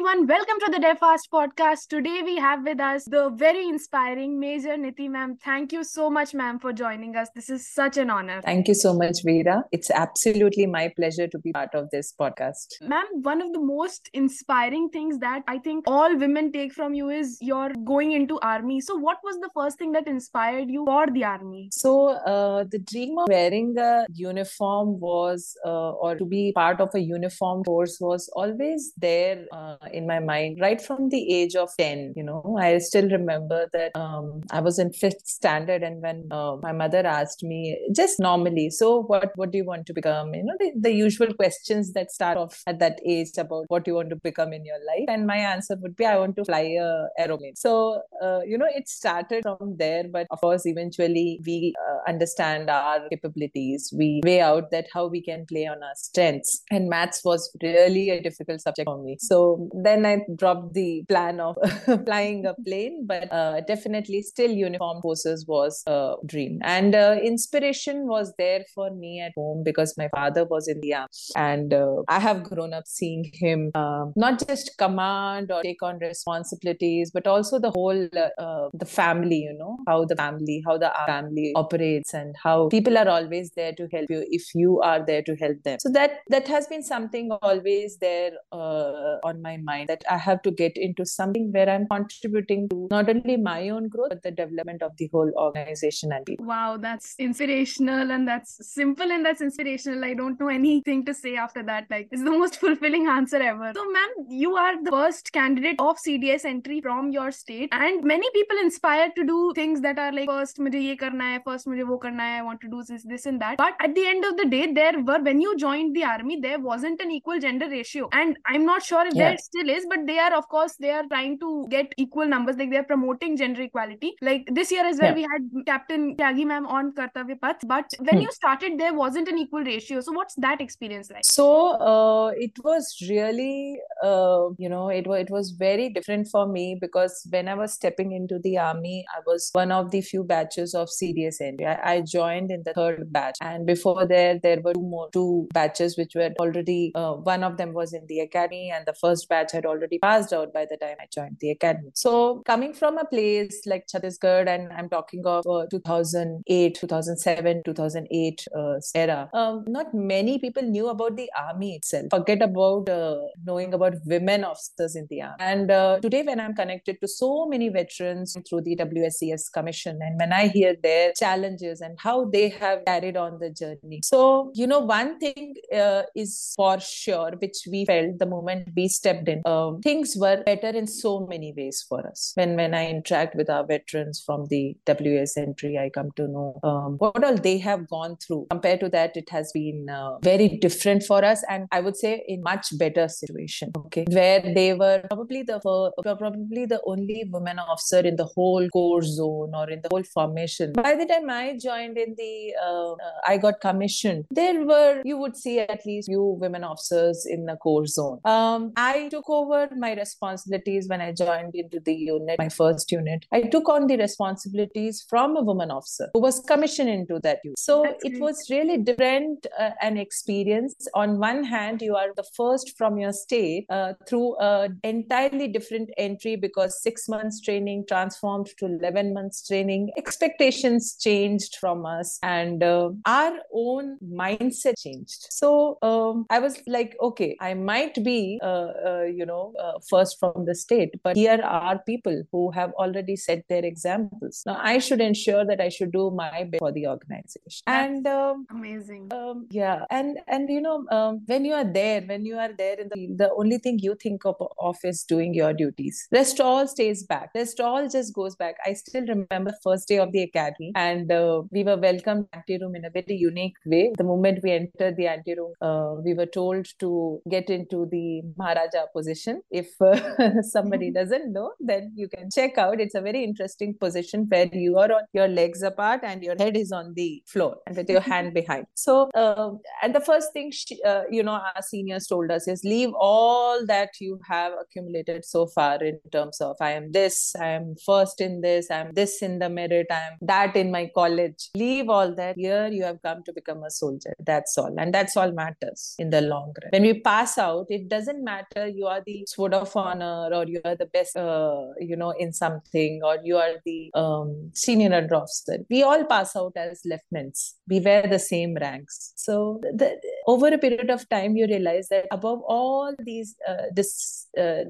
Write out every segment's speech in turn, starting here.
everyone. Welcome to the DevFast podcast. Today we have with us the very inspiring Major Nithi ma'am. Thank you so much, ma'am, for joining us. This is such an honor. Thank you so much, Veera. It's absolutely my pleasure to be part of this podcast. Ma'am, one of the most inspiring things that I think all women take from you is your going into army. So, what was the first thing that inspired you for the army? So, uh, the dream of wearing a uniform was, uh, or to be part of a uniform force was always there uh, in my mind right from the age of 10 you know i still remember that um, i was in fifth standard and when uh, my mother asked me just normally so what what do you want to become? You know the, the usual questions that start off at that age about what you want to become in your life. And my answer would be i want to fly a aeroplane. So uh, you know it started from there but of course eventually we uh, understand our capabilities. We weigh out that how we can play on our strengths. And maths was really a difficult subject for me. So then I dropped the plan of flying a plane, but uh, definitely still uniform forces was a dream. And uh, inspiration was there for me at home because my father was in the army. And uh, I have grown up seeing him um, not just command or take on responsibilities, but also the whole, uh, uh, the family, you know, how the family, how the family operates and how people are always there to help you if you are there to help them. So that, that has been something always there uh, on my mind that I have to get into something where I'm contributing to not only my own growth, but the development of the whole organization and people. Wow, that's inspirational and that's simple and that's inspirational. I don't know anything to say after that. Like, it's the most fulfilling answer ever. So, ma'am, you are the first candidate of CDS entry from your state, and many people inspire to do things that are like, first, mujhe ye karna hai, first, mujhe wo karna hai, I want to do this, this, and that. But at the end of the day, there were, when you joined the army, there wasn't an equal gender ratio. And I'm not sure if there still is, but they are, of course, they are trying to get equal numbers. Like they're promoting gender equality. Like this year as well, Yeah. we had Captain Tyagi ma'am on Kartavya Path. But when Hmm. you started, there wasn't an equal ratio. So what's that experience like? So uh, it was really, uh, you know, it was it was very different for me because when I was stepping into the army, I was one of the few batches of CDS entry. I, I joined in the third batch, and before there, there were two more two batches which were already. Uh, one of them was in the academy, and the first batch had already passed out by the time I joined the academy. So coming from a place like Chhattisgarh, and I'm talking of uh, 2008, 2007, 2008 uh, era, um, not many people knew about the army itself. Forget about uh, knowing about women officers in the army. And uh, today, when I'm connected to so many veterans through the WSES Commission, and when I hear their challenges and how they have carried on the journey, so you know, one thing uh, is for sure, which we felt the moment we stepped in, um, things were better in so many ways for us. When when I interact with our veterans from the WS entry, I come to know um, what all they have gone through. Compared to that, it has been uh, very different for us, and I would say in much better situation. Okay, where they were probably the fir- probably the only women officer in the whole corps zone or in the whole formation. By the time I joined in the, uh, uh, I got commissioned. There were you would see at least few women officers in the corps zone. Um, I took over my responsibilities when I joined into the unit, my first unit. I took on the responsibilities from a woman officer who was commissioned into that unit. So That's it great. was really different uh, an experience. On one hand, you are the first from your state uh, through an entirely different entry because six months training transformed to 11 months training. Expectations changed from us and uh, our own mindset changed. So um, I was like, okay, I might be, uh, uh, you know, uh, first from the state, but here are people who have already set their examples. Now I should ensure that I should do my bit for the organization. And um, Amazing. um, yeah, and and you know, um, when you are there, when you are there in the field, the only thing you think of, of is doing your duties. Rest all stays back. Rest all just goes back. I still remember first day of the academy, and uh, we were welcomed ante room in a very unique way. The moment we entered the ante room, uh, we were told to get into the Maharaja position. If uh, somebody doesn't know, then you can check out. It's a very interesting position where you are on your legs apart and your head is on the floor and with your hand behind. So, uh, and the first thing she, uh, you know our seniors told us is leave all that you have accumulated so far in terms of I am this, I am first in this, I am this in the merit, I am that in my college. Leave all that. Here you have come to become a soldier. That's all, and that's all matters in the long run. When we pass out, it doesn't matter you are the sword of honor or you are the best uh, you know in something or you are the um, senior under officer we all pass out as lieutenants. We wear the same ranks so the, over a period of time you realize that above all these uh, dis, uh,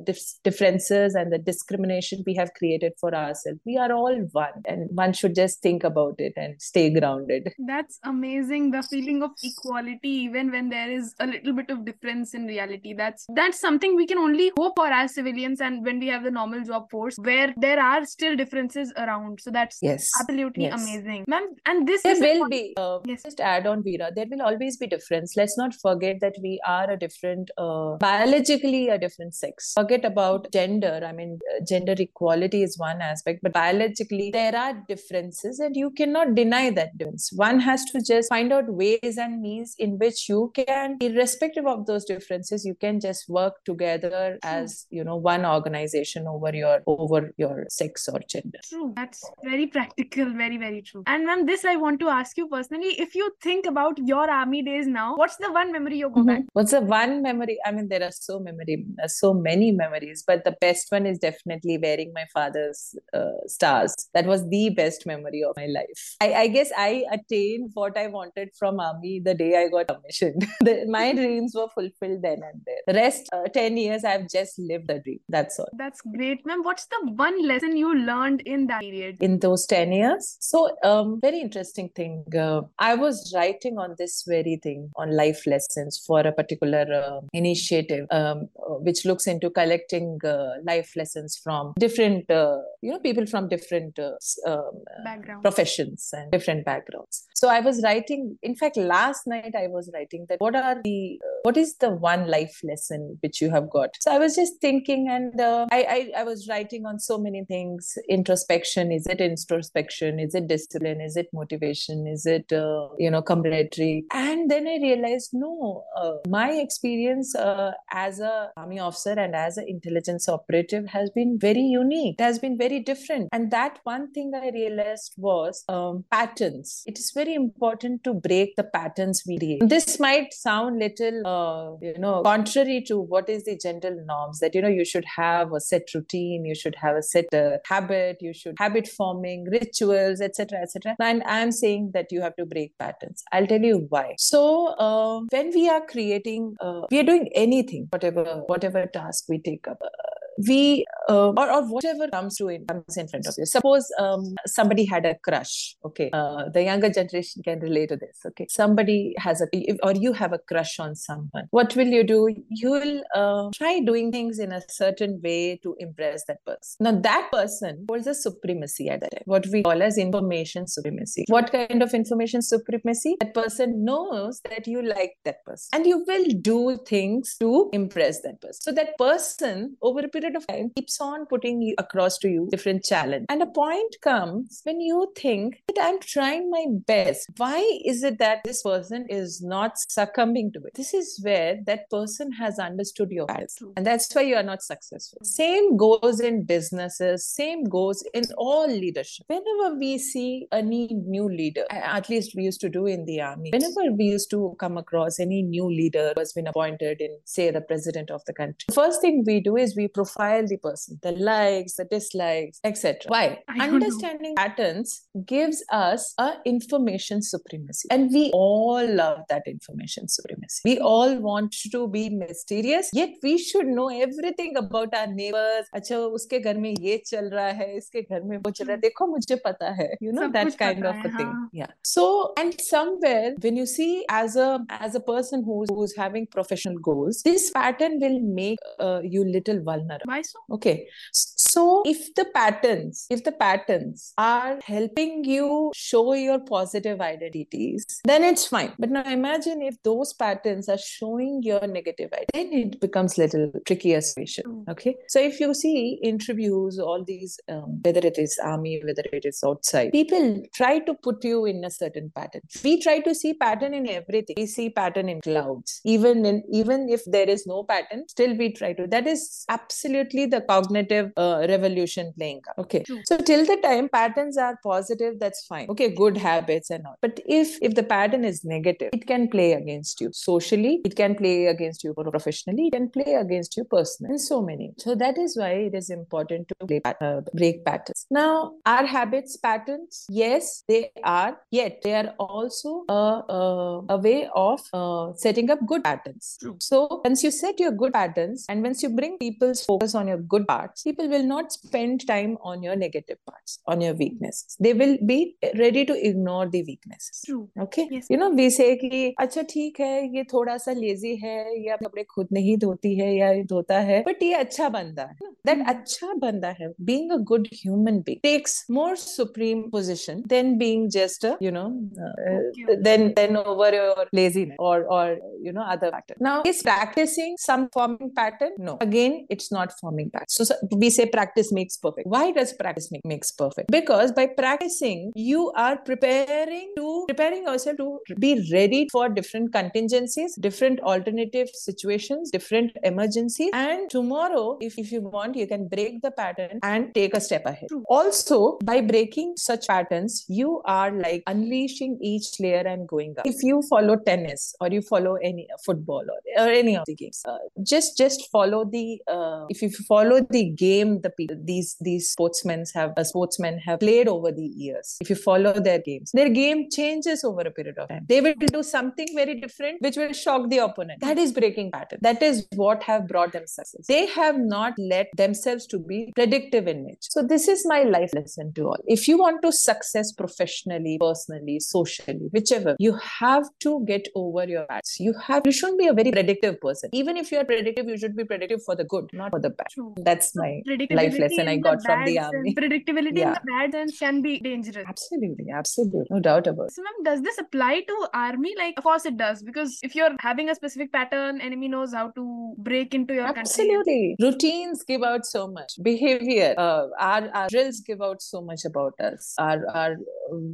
differences and the discrimination we have created for ourselves we are all one and one should just think about it and stay grounded. That's amazing the feeling of equality even when there is a little bit of difference in reality. That's that's something we can only hope for as civilians and when we have the normal job force where there are still differences around. So that's yes. absolutely yes. amazing. Ma'am and this there will be uh, yes. just add on veera there will always be difference let's not forget that we are a different uh, biologically a different sex. Forget about gender. I mean uh, gender equality is one aspect but biologically there are differences and you cannot deny that difference. One has to just find out ways and means in which you can irrespective of those differences you can just work together as you know one organization over your over your sex or gender. True. That's very practical. Very very true. And ma'am this i want to ask you personally. If you think about your army days now what's the one memory you go Mhm. back What's the one memory? I mean, there are so memory, uh, so many memories, but the best one is definitely wearing my father's uh, stars. That was the best memory of my life. I, I guess I attained what I wanted from army the day I got commissioned. the, my dreams were fulfilled then and there. The rest, uh, ten years, I've just lived the dream. That's all. that's great ma'am what's the one lesson you learned in that period in those 10 years. So, um, very interesting thing. Uh, I was writing on this very thing on life lessons for a particular uh, initiative, um, which looks into collecting uh, life lessons from different, uh, you know, people from different uh, um, professions and different backgrounds. So I was writing. In fact, last night I was writing that what are the uh, what is the one life lesson which you have got? So I was just thinking, and uh, I, I I was writing on so many things. Introspection is it introspection? Is it discipline? Is it motivation? Is it uh, you know camaraderie? And then I realized no, uh, my experience uh, as a army officer and as an intelligence operative has been very unique. It has been very different. And that one thing I realized was um, patterns. It is very important to break the patterns we create. This might sound little, uh, you know, contrary to what is the general norms that you know you should have a set routine, you should have a set uh, habit, you should habit forming rituals, etc., etc. And I'm saying that you have to break patterns. I'll tell you why. So uh, when we are creating, uh, we are doing anything, whatever whatever task we take up. Uh, we uh, or, or whatever comes to it comes in front of you. Suppose um, somebody had a crush okay? Uh, the younger generation can relate to this okay? Somebody has a or you have a crush on someone what will you do? You will uh, try doing things in a certain way to impress that person. Now that person holds a supremacy at that what we call as information supremacy. What kind of information supremacy? That person knows that you like that person and you will do things to impress that person. So that person over a period of time keeps on putting you across to you different challenge. And a point comes when you think that i'm trying my best. Why is it that this person is not succumbing to it? This is where that person has understood your patterns and that's why you are not successful. Same goes in businesses. Same goes in all leadership. Whenever we see any new leader at least we used to do in the army. Whenever we used to come across any new leader who has been appointed in say the president of the country the first thing we do is we profile the person the likes the dislikes etc why I don't know. understanding patterns gives us a information supremacy and we all love that information supremacy we all want to be mysterious yet we should know everything about our neighbors अच्छा उसके घर में ये चल रहा है इसके घर में वो चल रहा है देखो मुझे पता है you know सब that कुछ kind पता of है, a thing हाँ. yeah so and somewhere when you see as a as a person who's who's having professional goals this pattern will make uh, you little vulnerable why so? Okay. So if the patterns if the patterns are helping you show your positive identities then it's fine. But now imagine if those patterns are showing your negative identity then it becomes little trickier situation okay? So if you see interviews all these um, whether it is army whether it is outside people try to put you in a certain pattern. We try to see pattern in everything. We see pattern in clouds. Even in even if there is no pattern still we try to. That is absolutely the cognitive uh, revolution playing out. Okay. True. So till the time patterns are positive, that's fine. Okay, good habits and all. But if if the pattern is negative, it can play against you socially. It can play against you professionally. It can play against you personally. And so many. So that is why it is important to play, uh, break patterns. Now, our habits patterns? Yes, they are. Yet they are also a, a, a way of uh, setting up good patterns. True. So once you set your good patterns and once you bring people's focus on your good parts, people will not spend time on your negative parts, on your weaknesses. They will be ready to ignore the weaknesses. True. Okay. Yes. You know, we say कि अच्छा ठीक है ये थोड़ा सा lazy है या कपड़े खुद नहीं धोती है या ये धोता है बट ये अच्छा बंदा है दैट Hmm. अच्छा बंदा है being a good human being takes more supreme position than being just a you know uh, Okay. then then over your laziness or or you know other pattern now is practicing some forming pattern no again it's not forming pattern so, so we say practice makes perfect. Why does practice make makes perfect? Because by practicing you are preparing to preparing yourself to be ready for different contingencies different alternative situations different emergencies. And tomorrow if, if you want you can break the pattern and take a step ahead. Also by breaking such patterns you are like unleashing each layer and going up. If you follow tennis or you follow any football or, or any of the games uh, just just follow the uh, if you follow the game the people these these sportsmen have uh, sportsmen have played over the years. If you follow their games their game changes over a period of time. They will do something very different which will shock the opponent. That is breaking pattern that is what have brought them success. They have not let themselves to be predictive in nature so this is my life lesson to all. If you want to success professionally personally socially whichever you have to get over your bats you have you shouldn't be a very predictive person. Even if you are predictive you should be predictive for the good not for the bad True. that's my life lesson I got from the army. Predictability in the bad can be dangerous. absolutely absolutely no doubt about it So, ma'am, does this apply to army? Like, of course it does, because if you're having a specific pattern, enemy knows how to break into your country. Absolutely. Routines give out so much. Behavior, uh, our, our drills give out so much about us. Our, our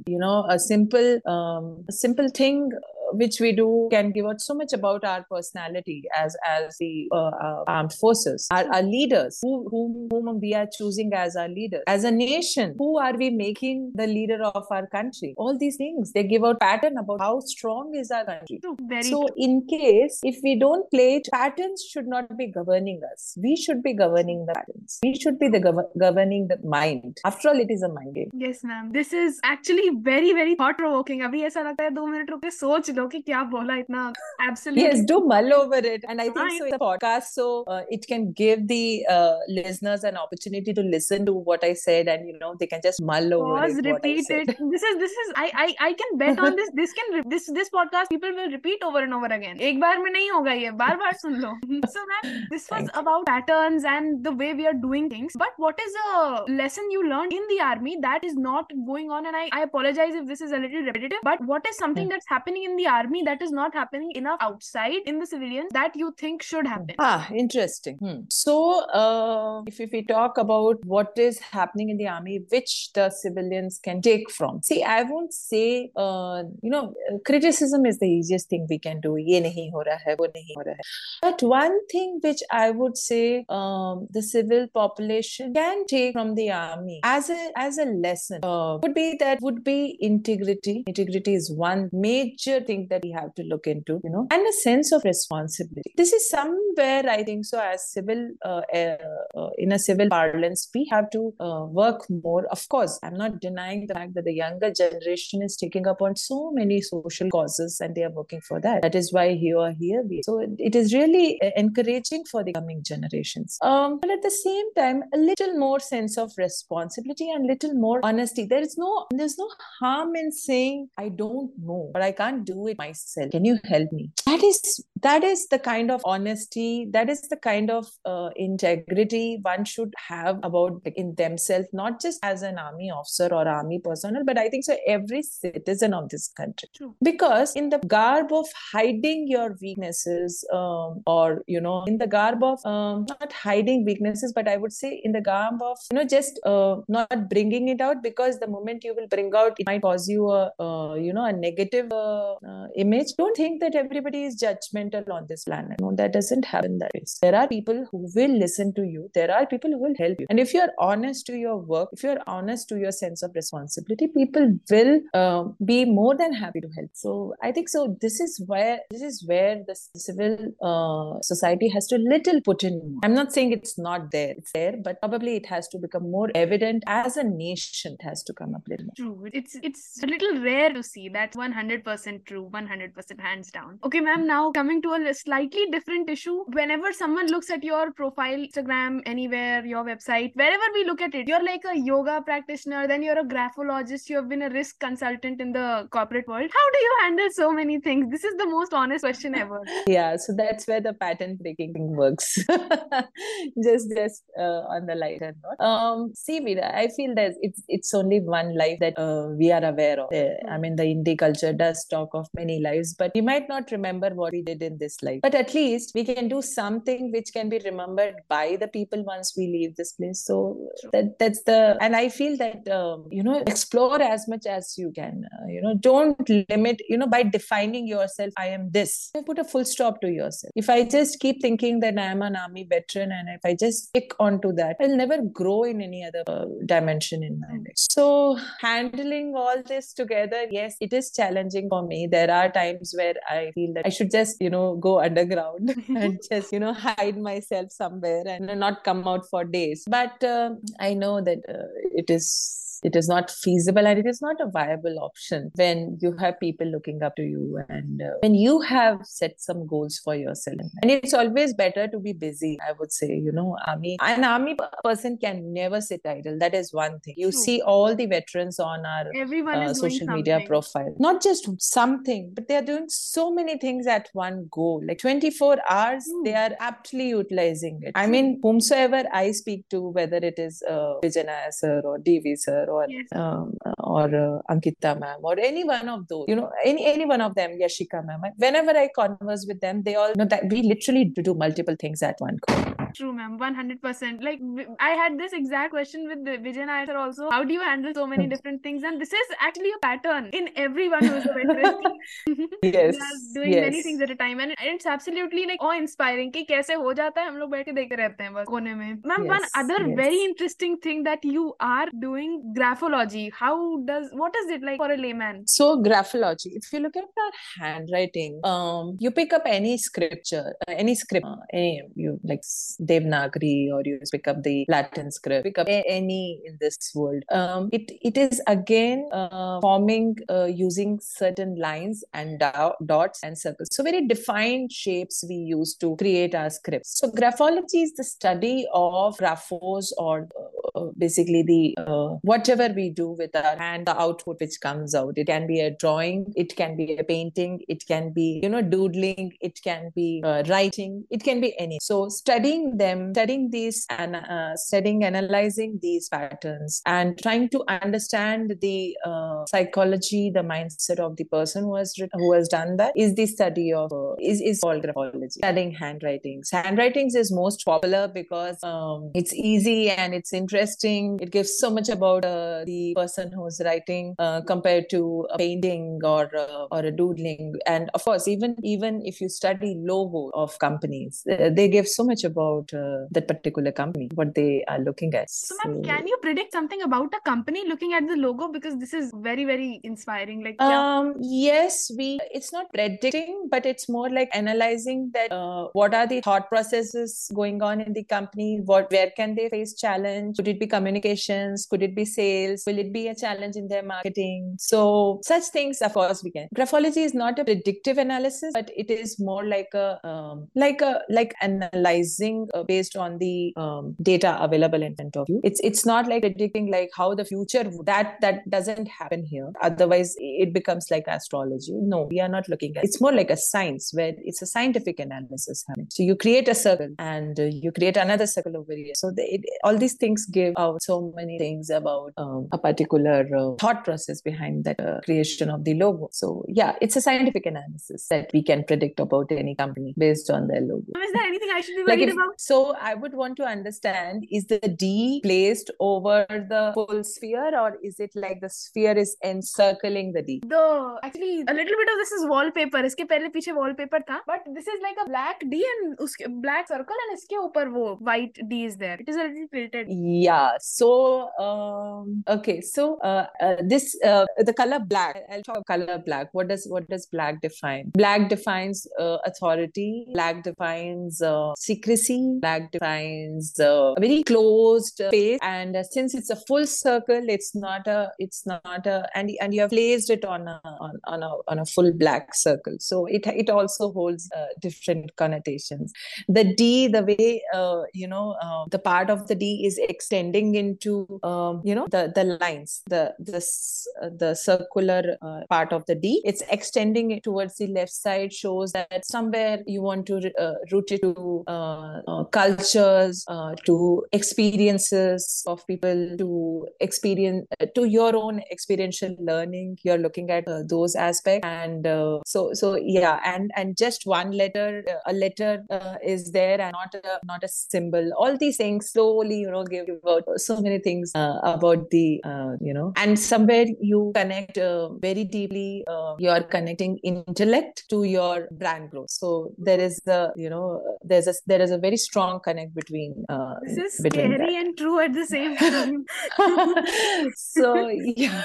you know, a simple, um, a simple thing which we do can give out so much about our personality as as the uh, uh, armed forces. Our, our leaders, who, whom, whom we are choosing as our leaders. As a nation, who are we making the leader of our country? All these things, they give out pattern about how strong is our country. True, very So, true. in case if we don't play it, patterns should not be governing us. We should be governing the patterns. We should be the gov- governing the mind. After all, it is a mind game. Yes, ma'am. This is actually very, very thought provoking. अभी ऐसा लगता है दो minute रुक के सोच लो कि क्या बोला इतना absolutely. Yes, do mull over it. And I think Right. so. It's a podcast, so uh, it can give the uh, listeners an opportunity to listen to what I said, and you know they can just mull over Pause, it. what I repeat said. it. This is this is I I I can bet on this. This can re- this this podcast people will repeat over and over again. एक बार में नहीं होगा ये बार बार सुन लो. So ma'am, this was Thank you. about patterns and the way we are doing things. But what is a lesson you learned in the army that is not going on? And I I apologize if this is a little repetitive. But what is something that's happening in the army that is not happening enough outside in the civilians that you think should happen. Hmm. Ah interesting. Hmm. so uh, if, if we talk about what is happening in the army which the civilians can take from. See i won't say uh, you know criticism is the easiest thing we can do. But one thing which i would say um, the civil population can take from the army as a as a lesson uh, would be that would be integrity. Integrity is one major thing that we have to look into, you know, and a sense of responsibility. This is somewhere I think so. As civil, uh, uh, in a civil parlance, we have to uh, work more. Of course, I'm not denying the fact that the younger generation is taking up on so many social causes and they are working for that. That is why you are here. We- So it- it is really uh, encouraging for the coming generations. Um, but at the same time, a little more sense of responsibility and little more honesty. There is no there's no harm in saying I don't know, but I can't do it myself. Can you help me? That is that is the kind of honesty. That is the kind of uh, integrity one should have about in themselves, not just as an army officer or army personnel, but I think so every citizen of this country True. because in the garb of hiding your weaknesses um, or you know in the garb of um, not hiding weaknesses but i would say in the garb of you know just uh, not bringing it out because the moment you will bring out it might cause you a uh, you know a negative uh, uh, image don't think that everybody is judgmental judgmental on this planet. No, that doesn't happen that way. There are people who will listen to you. There are people who will help you. And if you're honest to your work, if you're honest to your sense of responsibility, people will uh, be more than happy to help. So I think so. This is where this is where the civil uh, society has to little put in. I'm not saying it's not there. It's there, but probably it has to become more evident as a nation. It has to come up little more. True. It's it's a little rare to see. That's 100% true. 100% hands down. Okay, ma'am. Now coming to a slightly different issue. Whenever someone looks at your profile, Instagram, anywhere, your website, wherever we look at it, you're like a yoga practitioner. Then you're a graphologist. You have been a risk consultant in the corporate world. How do you handle so many things? This is the most honest question ever. Yeah. So that's where the pattern breaking thing works. just just uh, on the lighter note. Um, see, Veera, I feel that it's it's only one life that uh, we are aware of. Uh, I mean, the indie culture does talk of many lives, but we might not remember what we did in this life. But at least we can do something which can be remembered by the people once we leave this place. So that that's the and I feel that um, you know explore as much as you can. Uh, you know, don't limit. You know, by defining yourself, I am this. Put a full stop to yourself. If I just keep thinking that I am an army veteran and if I just stick onto that, I'll never grow in any other uh, dimension in my life. So handling all this together, yes, it is challenging for me. There are times where I feel that I should just, you know, go underground and just, you know, hide myself somewhere and not come out for days. But uh, I know that uh, it is it is not feasible and it is not a viable option when you have people looking up to you and uh, when you have set some goals for yourself. And it's always better to be busy i would say you know army. An army person can never sit idle. That is one thing. You True. see all the veterans on our Everyone uh, social media profile. Not just something but they are doing so many things at one go. Like 24 hours mm. they are aptly utilizing it. I mean whomsoever i speak to whether it is uh, Vijay sir or DV sir or yes. um, or uh, Ankita ma'am or any one of those, you know, any any one of them, Yashika ma'am. Whenever I converse with them, they all know that we literally do multiple things at one go. True, ma'am, one hundred percent. Like I had this exact question with Vijay Nair also. How do you handle so many hmm. different things? And this is actually a pattern in everyone who is a veteran. yes, doing yes. many things at a time, and it's absolutely like awe-inspiring. कि कैसे हो जाता है हम लोग बैठ के देखते रहते हैं बस कोने में. Ma'am, yes, one other yes. very interesting thing that you are doing graphology how does what is it like for a layman so graphology if you look at our handwriting um you pick up any scripture uh, any script uh, any you like devanagari or you pick up the latin script pick up any in this world um it it is again uh, forming uh, using certain lines and do- dots and circles so very defined shapes we use to create our scripts so graphology is the study of graphos or uh, basically the uh, whatever whatever we do with our hand, the output which comes out. It can be a drawing, it can be a painting, it can be, you know, doodling, it can be uh, writing, it can be any. So studying them, studying these and uh, studying, analyzing these patterns and trying to understand the uh, psychology, the mindset of the person who has who has done that is the study of, uh, is, is called graphology. Studying handwritings. Handwritings is most popular because um, it's easy and it's interesting. It gives so much about uh, the person who's writing uh, compared to a painting or uh, or a doodling and of course even even if you study logo of companies they give so much about uh, that particular company what they are looking at so, so ma'am can you predict something about a company looking at the logo because this is very very inspiring like um yes we it's not predicting but it's more like analyzing that uh, what are the thought processes going on in the company what where can they face challenge could it be communications could it be sales sales? Will it be a challenge in their marketing? So, such things, of course, we can. Graphology is not a predictive analysis, but it is more like a um, like a like analyzing uh, based on the um, data available in front of you. It's it's not like predicting like how the future that that doesn't happen here. Otherwise, it becomes like astrology. No, we are not looking at. It's more like a science where it's a scientific analysis happening. So you create a circle and uh, you create another circle over here. So it, all these things give out so many things about um, a particular uh, thought process behind that uh, creation of the logo. So yeah, it's a scientific analysis that we can predict about any company based on their logo. Is there anything I should be worried like if, about? So I would want to understand: is the D placed over the full sphere, or is it like the sphere is encircling the D? The actually a little bit of this is wallpaper. इसके पहले पीछे wallpaper था, but this is like a black D and उसके black circle and इसके ऊपर वो white D is there. It is a little tilted. Yeah. So um, okay. So uh, uh, this uh, the color black. I'll talk color black. What does what does black define? Black defines uh, authority. Black defines uh, Black defines uh, a very closed space. And since it's a full circle, it's not a it's not a and and you have placed it on a on, on a on a full black circle. So it it also holds different connotations. The D, the way you know the part of the D is extending into um, you know the the lines, the the the circular uh, part of the D. It's extending it towards the left side shows that somewhere you want to uh, root it to uh, uh cultures, uh, to experiences of people, to experience uh, to your own experiential learning. You're looking at those aspects, and so so yeah, and and just one letter, a letter is there, and not a not a symbol. All these things slowly, you know, give out so many things about the you know, and somewhere you connect uh, very deeply uh, you're connecting intellect to your brand growth so there is the you know there's a there is a very strong connect between uh, this is between scary that. and true at the same time so yeah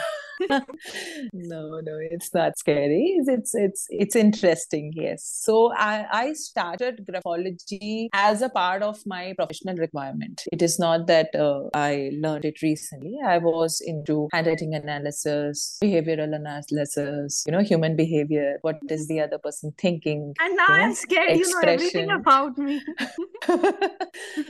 no, no, it's not scary. It's, it's it's it's interesting. Yes. So I I started graphology as a part of my professional requirement. It is not that uh, I learned it recently. I was into handwriting analysis, behavioral analysis. You know, human behavior. What is the other person thinking? And now I'm scared. Expression. You know everything about me.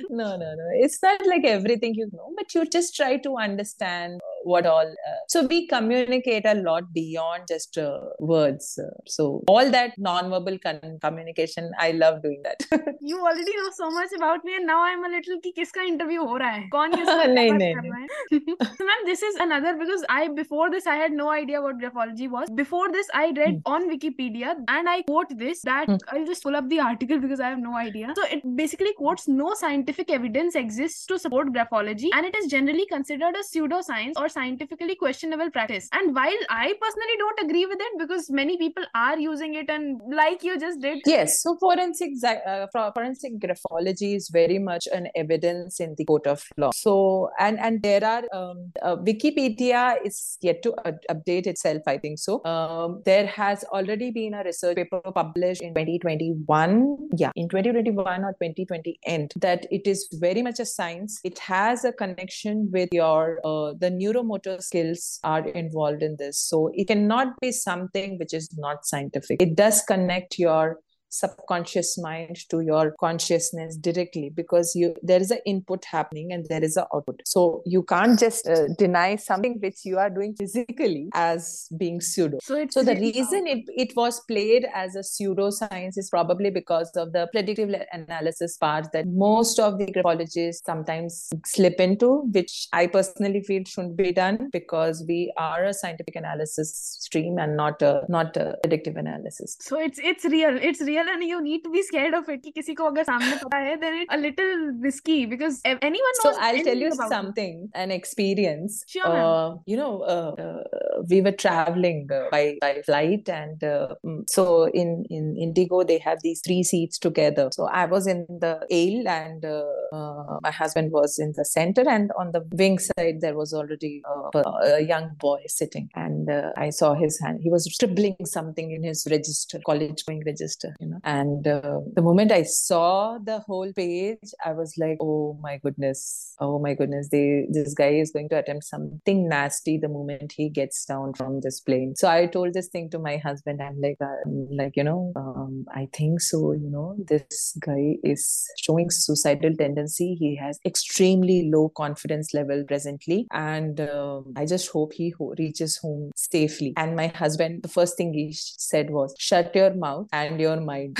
no, no, no. It's not like everything you know, but you just try to understand what all. Uh, so we communicate a lot beyond just uh, words. Uh, so all that nonverbal con- communication, I love doing that. you already know so much about me, and now I'm a little ki kiska interview ho raha hai. Kaun nahin, nahin. so ma'am, this is another because I before this I had no idea what graphology was. Before this, I read hmm. on Wikipedia and I quote this that hmm. I'll just pull up the article because I have no idea. So it basically quotes no scientific evidence exists to support graphology and it is generally considered a pseudoscience or scientifically questionable practice. And while I personally don't agree with it because many people are using it, and like you just did. Yes. So forensic uh, forensic graphology is very much an evidence in the court of law. So and and there are um, uh, Wikipedia is yet to uh, update itself. I think so. Um, there has already been a research paper published in 2021. Yeah, in 2021 or 2020 end that it is very much a science. It has a connection with your uh, the neuromotor skills are involved in this. So it cannot be something which is not scientific. It does connect your subconscious mind to your consciousness directly because you there is an input happening and there is an output. So you can't just uh, deny something which you are doing physically as being pseudo. So, so the reason it, it was played as a pseudoscience is probably because of the predictive analysis part that most of the graphologists sometimes slip into which i personally feel shouldn't be done because we are a scientific analysis stream and not a not a predictive analysis. So it's it's real it's real real and you need to be scared of it कि किसी को अगर सामने पता है then it's a little risky because anyone knows so I'll tell you something it. an experience sure uh, you know uh, uh, we were traveling uh, by by flight and uh, mm, so in in Indigo they have these three seats together so I was in the aisle and uh, my husband was in the center and on the wing side there was already a young boy sitting and I saw his hand he was scribbling something in his register college going register you know and uh, the moment i saw the whole page i was like oh my goodness. Oh my goodness. They this guy is going to attempt something nasty the moment he gets down from this plane. So i told this thing to my husband. I'm like uh, like you know um, i think so you know this guy is showing suicidal tendency. He has extremely low confidence level presently. And um, i just hope he ho- reaches home safely. And my husband the first thing he said was shut your mouth and your mind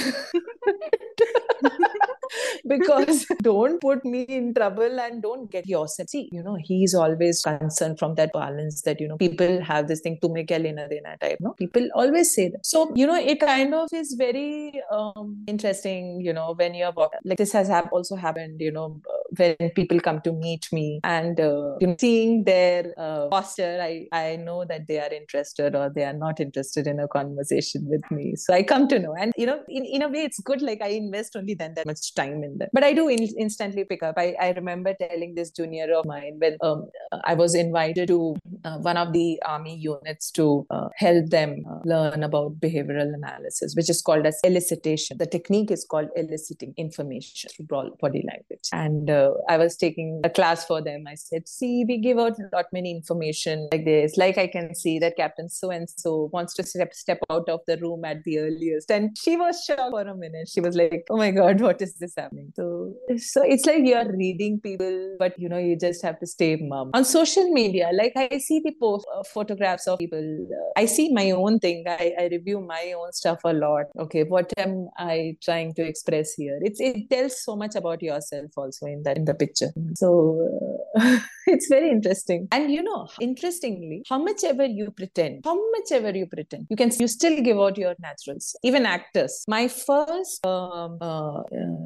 because don't put me in trouble and don't get yourself. See, you know, he's always concerned from that balance that, you know, people have this thing, to make a lena dena type. No, people always say that. So, you know, it kind of is very um, interesting, you know, when you're like this has have also happened, you know, when people come to meet me and uh, you know, seeing their uh, posture, I, I know that they are interested or they are not interested in a conversation with me. So I come to know. And, you know, in, in a way, it's good. Like I invest only then that much time in that. But I do in- instantly pick up. I, I remember telling this junior of mine when um, I was invited to uh, one of the army units to uh, help them uh, learn about behavioral analysis, which is called as elicitation. The technique is called eliciting information through body language. And I was taking a class for them. I said, see, we give out not many information like this. Like I can see that Captain so and so wants to step step out of the room at the earliest. And she was shocked for a minute. She was like, oh my God, what is this happening? So, so it's like you're reading people, but you know, you just have to stay mum. On social media, like I see the post uh, photographs of people. Uh, I see my own thing. I, I review my own stuff a lot. Okay, what am I trying to express here? It tells so much about yourself also in that in the picture. So uh, it's very interesting. And you know, interestingly, how much ever you pretend, how much ever you pretend, you can you still give out your naturals. Even actors. My first um, uh, uh,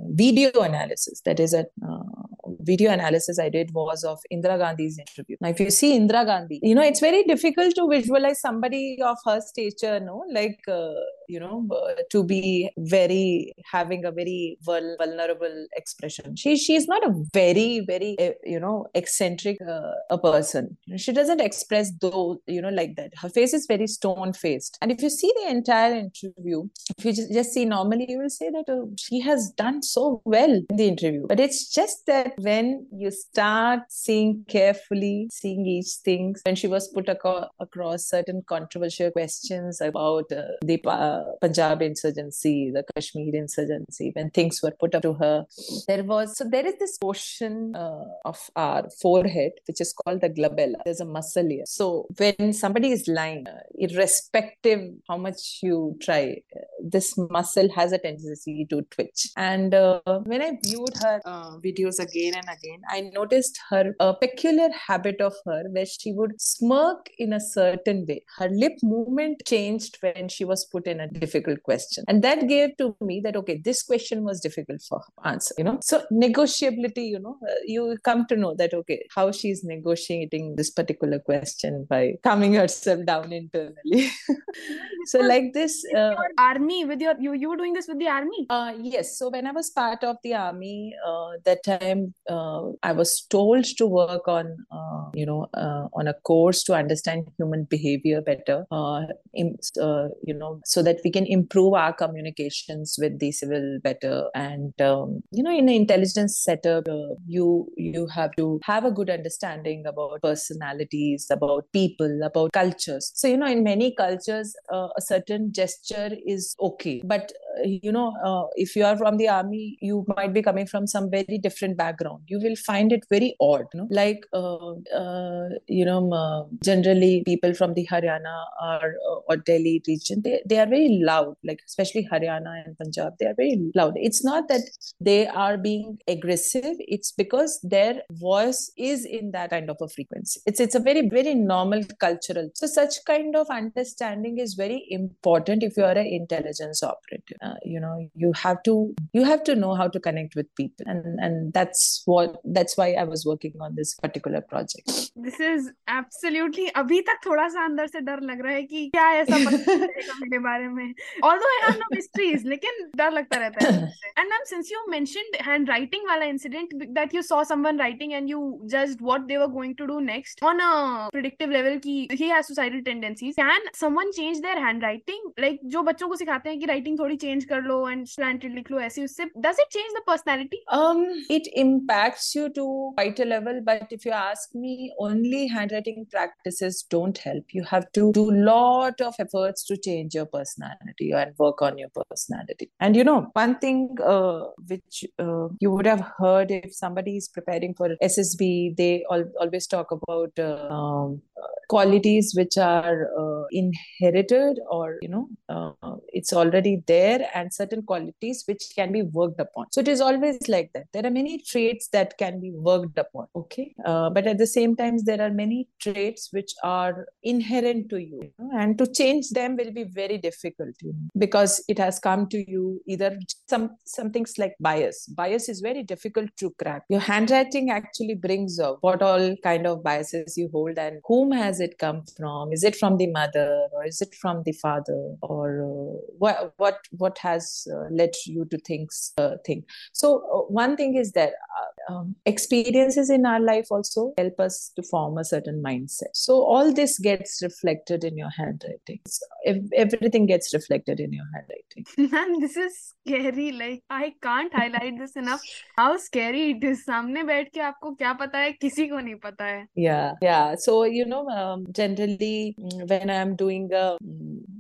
video analysis, that is a uh, video analysis I did was of Indira Gandhi's interview. Now, if you see Indira Gandhi, you know, it's very difficult to visualize somebody of her stature, no, like, uh, you know, to be very, having a very vulnerable expression. She, she's not a very, very, uh, you know, eccentric uh, a person. She doesn't express though, you know, like that. Her face is very stone faced. And if you see the entire interview, if you just, just see normally, you will say that oh, she has done so well in the interview. But it's just that when you start seeing carefully, seeing each thing, when she was put aco- across certain controversial questions about uh, the uh, Punjab insurgency, the Kashmir insurgency, when things were put up to her, there was so there is this portion uh, of our forehead which is called the glabella. There's a muscle here. So when somebody is lying, uh, irrespective how much you try, uh, this muscle has a tendency to twitch. And uh, when I viewed her videos again and again, I noticed her a peculiar habit of her where she would smirk in a certain way. Her lip movement changed when she was put in a difficult question. And that gave to me that, okay, this question was difficult for her answer, you know. So negotiability, you know, uh, you come to know that, okay, how she's negotiating this particular question by calming herself down internally. so like this. Uh, army with your, you, you were doing this with the army? Uh, yes. So when I was part of the army, uh, that time uh, I was told to work on, uh, you know, uh, on a course to understand human behavior better, uh, in, you know, so that we can improve our communications with the civil better. And um, you know, in an intelligence setup, you you have to have a good understanding about personalities, about people, about cultures. So you know, in many cultures, a certain gesture is okay, but you know, if you are from the army, you might be coming from some very different background. You will find it very odd like uh, uh, you know uh, generally people from the haryana or, uh, or delhi region they, they are very loud. Like especially haryana and punjab they are very loud. It's not that they are being aggressive. It's because their voice is in that kind of a frequency. It's it's a very very normal cultural. So such kind of understanding is very important if you are an intelligence operator uh, you know you have to you have to know how to connect with people and and that's what that's why I was working on this particular project. This is absolutely अभी तक थोड़ा सा अंदर से डर लग रहा है कि क्या ऐसा मेरे बारे में although I have no mysteries लेकिन डर लगता रहता है and ma'am since you mentioned handwriting वाला incident that you saw someone writing and you judged what they were going to do next on a predictive level कि he has suicidal tendencies can someone change their handwriting like जो बच्चों को सिखाते हैं कि writing थोड़ी change कर लो and slanted लिख लो ऐसे उससे does it change the personality um it impacts you to quite a level but if you ask me only handwriting practices don't help you have to do lot of efforts to change your personality and work on your personality and you know one thing uh, which uh, you would have heard if somebody is preparing for ssb they al- always talk about uh, um, qualities which are uh, inherited or you know uh, it's already there and certain qualities which can be worked upon. So it is always like that. There are many traits that can be worked upon okay? Uh, but at the same time there are many traits which are inherent to you, you know, and to change them will be very difficult you know, because it has come to you either some some things like bias. Bias is very difficult to crack. Your handwriting actually brings up what all kind of biases you hold and whom has it come from? Is it from the mother or is it from the father? Or uh, what what what has uh, led you to think uh, think so uh, one thing is that uh, um, experiences in our life also help us to form a certain mindset so all this gets reflected in your handwriting so if everything gets reflected in your handwriting man this is scary like i can't highlight this enough how scary it is सामने बैठ के आपको क्या पता है किसी को नहीं पता है yeah yeah so you know um, generally when i'm doing a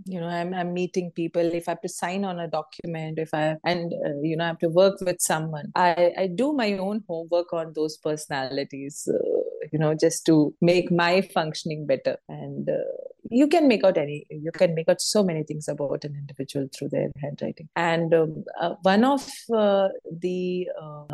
you know I'm, I'm meeting people. If i have to sign on a document if i and uh, you know i have to work with someone i i do my own homework on those personalities uh, you know just to make my functioning better. And uh, you can make out any you can make out so many things about an individual through their handwriting. And um, uh, one of uh, the uh,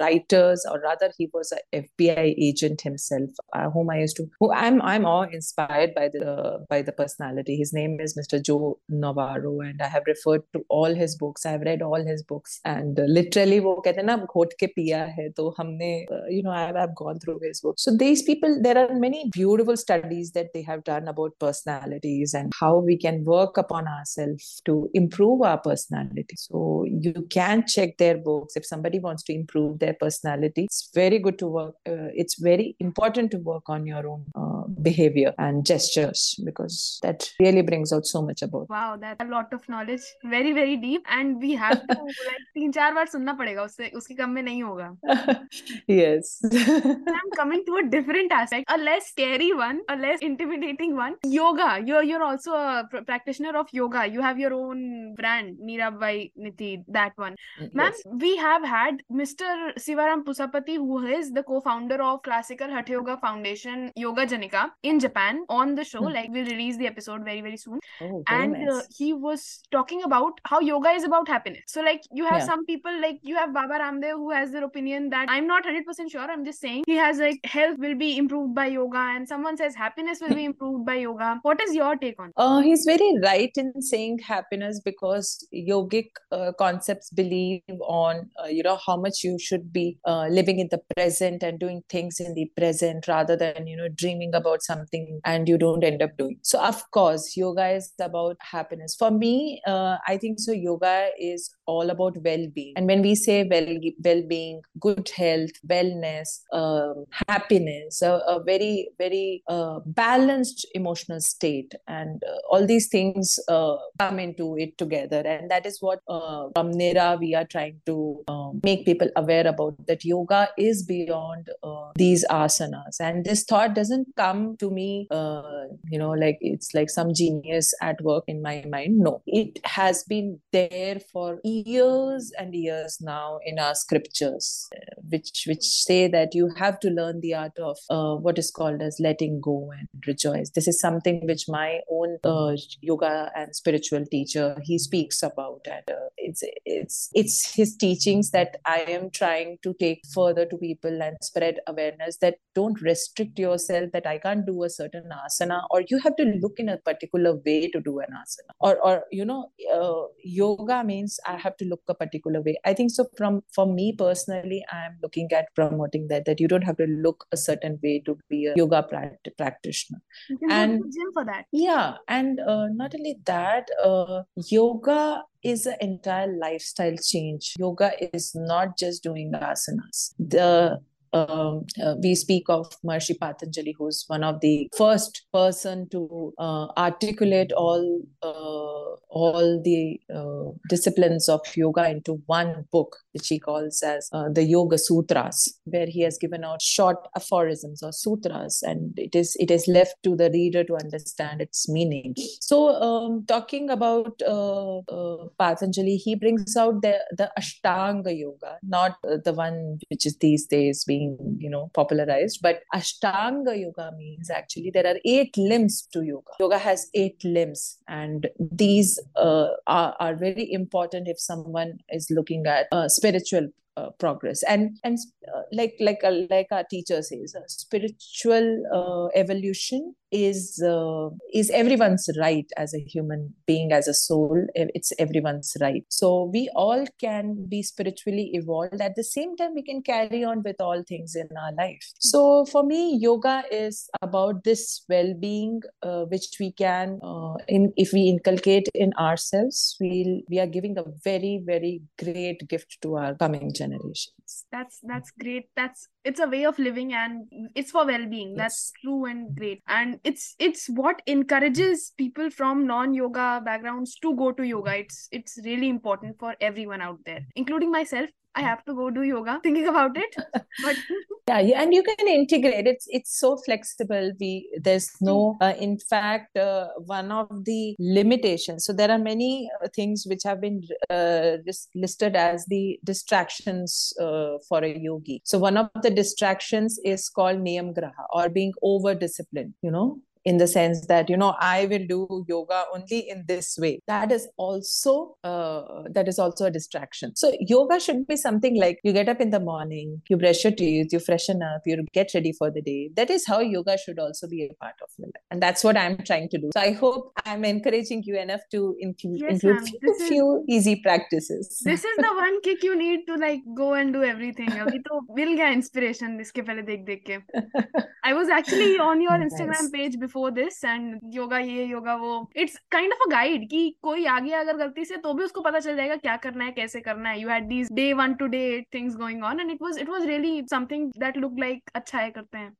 writers or rather he was a fbi agent himself uh, whom i used to who i'm i'm all inspired by the by the personality his name is mr joe navarro and i have referred to all his books i've read all his books and uh, literally वो कहते हैं ना घोट के पिया है तो हमने you know I've, I've gone through his book so these people there are many beautiful studies that they have done about personalities and how we can work upon ourselves to improve our personality so you can check their books if somebody wants to improve their their personality. It's very good to work uh, it's very important to work on your own uh, behavior and gestures because that really brings out so much about wow that's a lot of knowledge. Very very deep and we have to like तीन चार बार सुनना पड़ेगा उससे उसके कम में नहीं yes. I'm coming to a different aspect a less scary one a less intimidating one. Yoga you're you're also a pr- practitioner of yoga. You have your own brand Nira by Nithi that one. Mm, yes. we have had Mr sivaram pusapati who is the co-founder of classical hatha yoga foundation yoga janika in japan on the show. Hmm. like we'll release the episode very very soon. Oh very and uh, he was talking about how yoga is about happiness. So like you have Yeah. some people like you have baba ramdev who has their opinion that i'm not 100% sure. I'm just saying he has like health will be improved by yoga and someone says happiness will be improved by yoga. What is your take on Uh, he's very right in saying happiness because yogic uh, concepts believe on uh, you know how much you should be uh, living in the present and doing things in the present rather than you know dreaming about something and you don't end up doing. So of course, yoga is about happiness. For me, uh, I think so. Yoga is all about well-being, and when we say well well-being, good health, wellness, um, happiness, a, a very very uh, balanced emotional state, and uh, all these things uh, come into it together, and that is what uh, from Nira we are trying to um, make people aware about that yoga is beyond uh, these asanas, and this thought doesn't come to me, uh, you know, like it's like some genius at work in my mind. No, it has been there for years and years now in our scriptures, which which say that you have to learn the art of uh, what is called as letting go and rejoice. This is something which my own uh, yoga and spiritual teacher he speaks about, and uh, it's it's it's his teachings that I am trying to take further to people and spread awareness that don't restrict yourself that I can't do a certain asana or you have to look in a particular way to do an asana or or you know uh, yoga means I have to look a particular way. I think so. From for me personally, I'm looking at promoting that that you don't have to look a certain way to be a yoga pract- practitioner. And- go to the gym for that Yeah, and uh, not only that, uh, yoga is an entire lifestyle change. Yoga is not just doing asanas. The um, uh, we speak of Maharishi Patanjali, who's one of the first person to uh, articulate all uh, all the uh, disciplines of yoga into one book, which he calls as uh, the Yoga Sutras, where he has given out short aphorisms or sutras, and it is it is left to the reader to understand its meaning. So, um, talking about uh, Patanjali, he brings out the the Ashtanga Yoga, not the one which is these days being being you know popularized. But ashtanga yoga means actually there are eight limbs to yoga. Yoga has eight limbs. And these uh, are, are very important if someone is looking at uh, spiritual uh, progress. And and uh, like like uh, like our teacher says uh, spiritual uh, evolution is uh, is everyone's right as a human being as a soul. It's everyone's right. So we all can be spiritually evolved. At the same time we can carry on with all things in our life. So for me yoga is about this well-being which we can in if we inculcate in ourselves we'll we are giving a very very great gift to our coming generations. That's that's great. That's it's a way of living and it's for well-being. Yes. that's true and great. And it's it's what encourages people from non-yoga backgrounds to go to yoga. It's it's really important for everyone out there including myself I have to go do yoga thinking about it. But yeah, yeah, and you can integrate. It's it's so flexible. We there's no. Hmm. Uh, in fact, uh, one of the limitations. So there are many uh, things which have been uh, listed as the distractions uh, for a yogi. So one of the distractions is called niyam graha or being over disciplined. You know, in the sense that you know i will do yoga only in this way. That is also uh, that is also a distraction. So yoga should be something like you get up in the morning you brush your teeth you freshen up you get ready for the day. That is how yoga should also be a part of your life. And that's what i'm trying to do. So i hope i'm encouraging you enough to include, yes, include few, is, few, easy practices. This is the one kick you need to like go and do everything. Will get inspiration i was actually on your instagram nice. page before before this and yoga ये yoga वो। It's kind of a guide कि कोई आ गया अगर गलती से तो भी उसको पता चल जाएगा क्या करना है, कैसे करना है। You had these day one to day things going on and it was it was really something that look like अच्छा है करते हैं।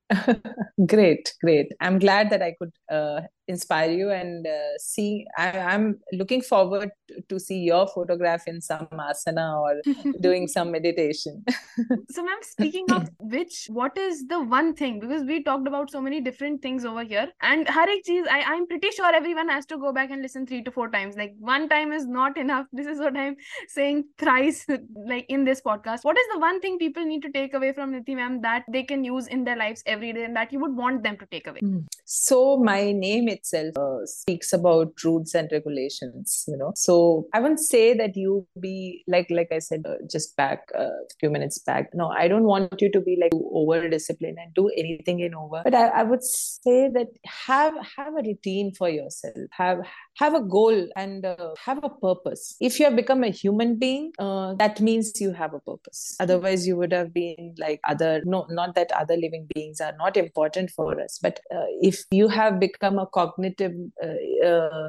Great great I am glad that I could inspire you and uh, see I, am looking forward to see your photograph in some asana or doing some meditation. So ma'am speaking of which what is the one thing because we talked about so many different things over here and har ek cheez, I, i'm pretty sure everyone has to go back and listen three to four times. Like one time is not enough. This is what i'm saying thrice like in this podcast. What is the one thing people need to take away from Nithi ma'am that they can use in their lives every day and that you would want them to take away? Hmm. so my name itself uh, speaks about rules and regulations you know. So i won't say that you be like like i said uh, just back uh, a few minutes back. No i don't want you to be like over disciplined and do anything in over. But I, I would say that have have a routine for yourself. Have have a goal and uh, have a purpose. If you have become a human being uh, that means you have a purpose. Otherwise you would have been like other no not that other living beings are not important for us. But uh, if you have become a cognitive uh, uh,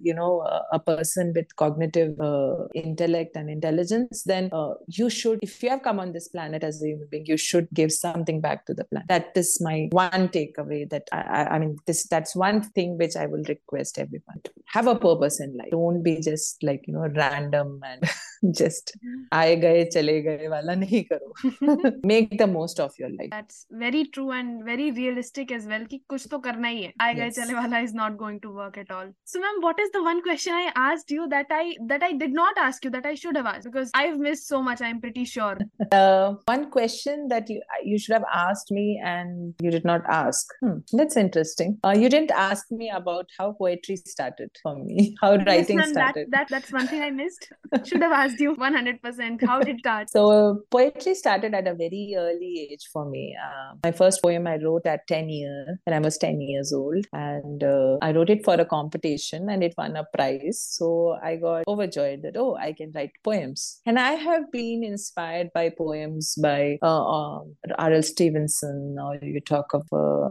you know a person with cognitive uh, intellect and intelligence then you should if you have come on this planet as a human being you should give something back to the planet that is my one takeaway that I, I mean this that's one thing which i will request everyone to have a purpose in life don't be just like you know random and just आए गए चले गए वाला नहीं करो make the most of your life that's very true and very realistic as well कि कुछ तो करना ही है आए गए चले वाला is not going to work at all so ma'am what is the one question I asked you that I that I did not ask you that I should have asked because I've missed so much I'm pretty sure uh, one question that you you should have asked me and you did not ask hmm, that's interesting uh, you didn't ask me about how poetry started for me how yes, writing started that, that that's one thing I missed should have asked you 100%. How did that? So, uh, poetry started at a very early age for me. Uh, my first poem I wrote at 10 years, when I was 10 years old. And uh, I wrote it for a competition and it won a prize. So, I got overjoyed that, oh, I can write poems. And I have been inspired by poems by uh, um, R.L. Stevenson, or you talk of, uh,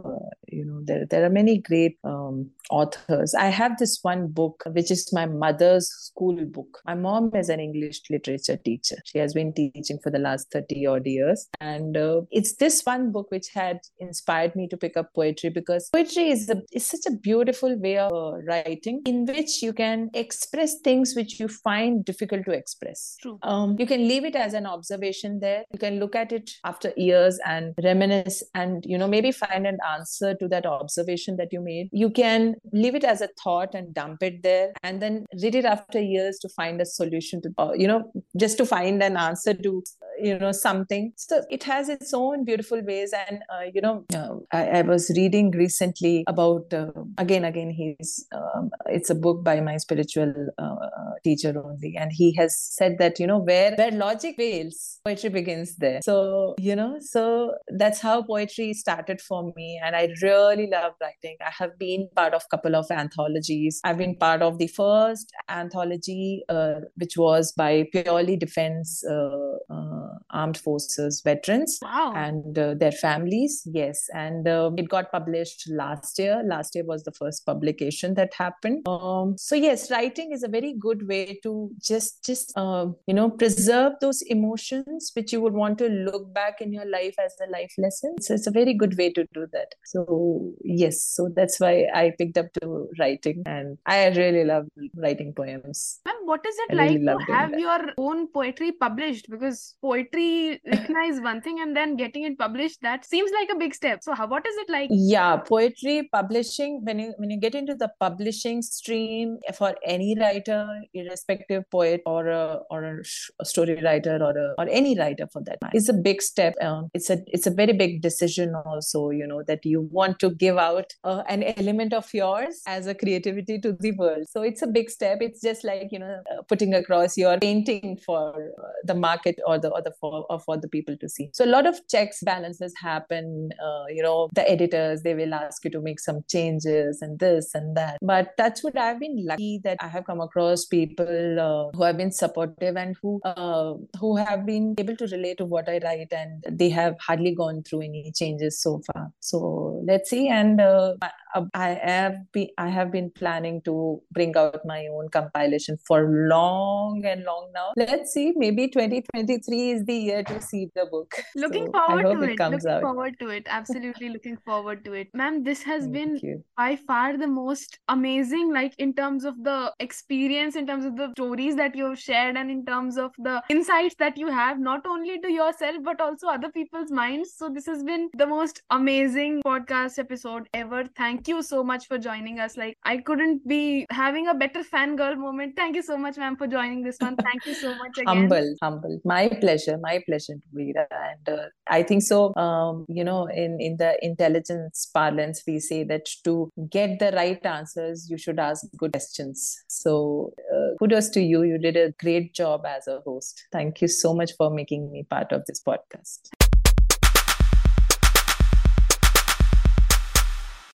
you know, there, there are many great um, authors. I have this one book, which is my mother's school book. My mom is an English literature teacher. She has been teaching for the last 30 odd years. And uh, it's this one book which had inspired me to pick up poetry because poetry is, a, is such a beautiful way of uh, writing in which you can express things which you find difficult to express. True. Um, you can leave it as an observation there. You can look at it after years and reminisce and, you know, maybe find an answer to that observation that you made. You can leave it as a thought and dump it there and then read it after years to find a solution to, uh, you know, just to find an answer to you know something. So it has its own beautiful ways. And uh, you know uh, I, I, was reading recently about uh, again again he's um, it's a book by my spiritual uh, teacher only. And he has said that you know where where logic fails poetry begins there. So you know so that's how poetry started for me. And i really love writing. I have been part of a couple of anthologies. I've been part of the first anthology uh, which was by purely defense uh, uh, armed forces veterans wow. and uh, their families yes. And uh, it got published last year. Last year was the first publication that happened. Um, so yes writing is a very good way to just just uh, you know preserve those emotions which you would want to look back in your life as a life lesson. So it's a very good way to do that. So yes. So that's why i picked up to writing. And i really love writing poems. Ma'am, what is it I like really to have that. your own poetry published? Because poetry recognize one thing and then getting it published that seems like a big step. So how what is it like? Yeah poetry publishing when you when you get into the publishing stream for any writer irrespective poet or a or a story writer or a, or any writer for that it's a big step um, it's a it's a very big decision also you know that you want to give out uh, an element of yours as a creativity to the world. So it's a big step. It's just like you know uh, putting across your painting for uh, the market or the or the for, for the people to see. So a lot of checks balances happen uh, you know the editors they will ask you to make some changes and this and that. But that's what i've been lucky that i have come across people uh, who have been supportive and who uh, who have been able to relate to what i write and they have hardly gone through any changes so far. So let's see. And uh, I have been I have been planning to bring out my own compilation for long and long now. Let's see, maybe 2023 is the year to see the book. Looking so forward to it. it looking out. forward to it. Absolutely looking forward to it. Ma'am, this has Thank been you. by far the most amazing, like in terms of the experience, in terms of the stories that you've shared, and in terms of the insights that you have, not only to yourself, but also other people's minds. So this has been the most amazing podcast episode ever. Thank thank you so much for joining us. Like, I couldn't be having a better fangirl moment. Thank you so much, ma'am, for joining this one. Thank you so much again. humble, humble. My pleasure. My pleasure, Veera. And uh, I think so. Um, you know, in in the intelligence parlance, we say that to get the right answers, you should ask good questions. So, uh, kudos to you. You did a great job as a host. Thank you so much for making me part of this podcast.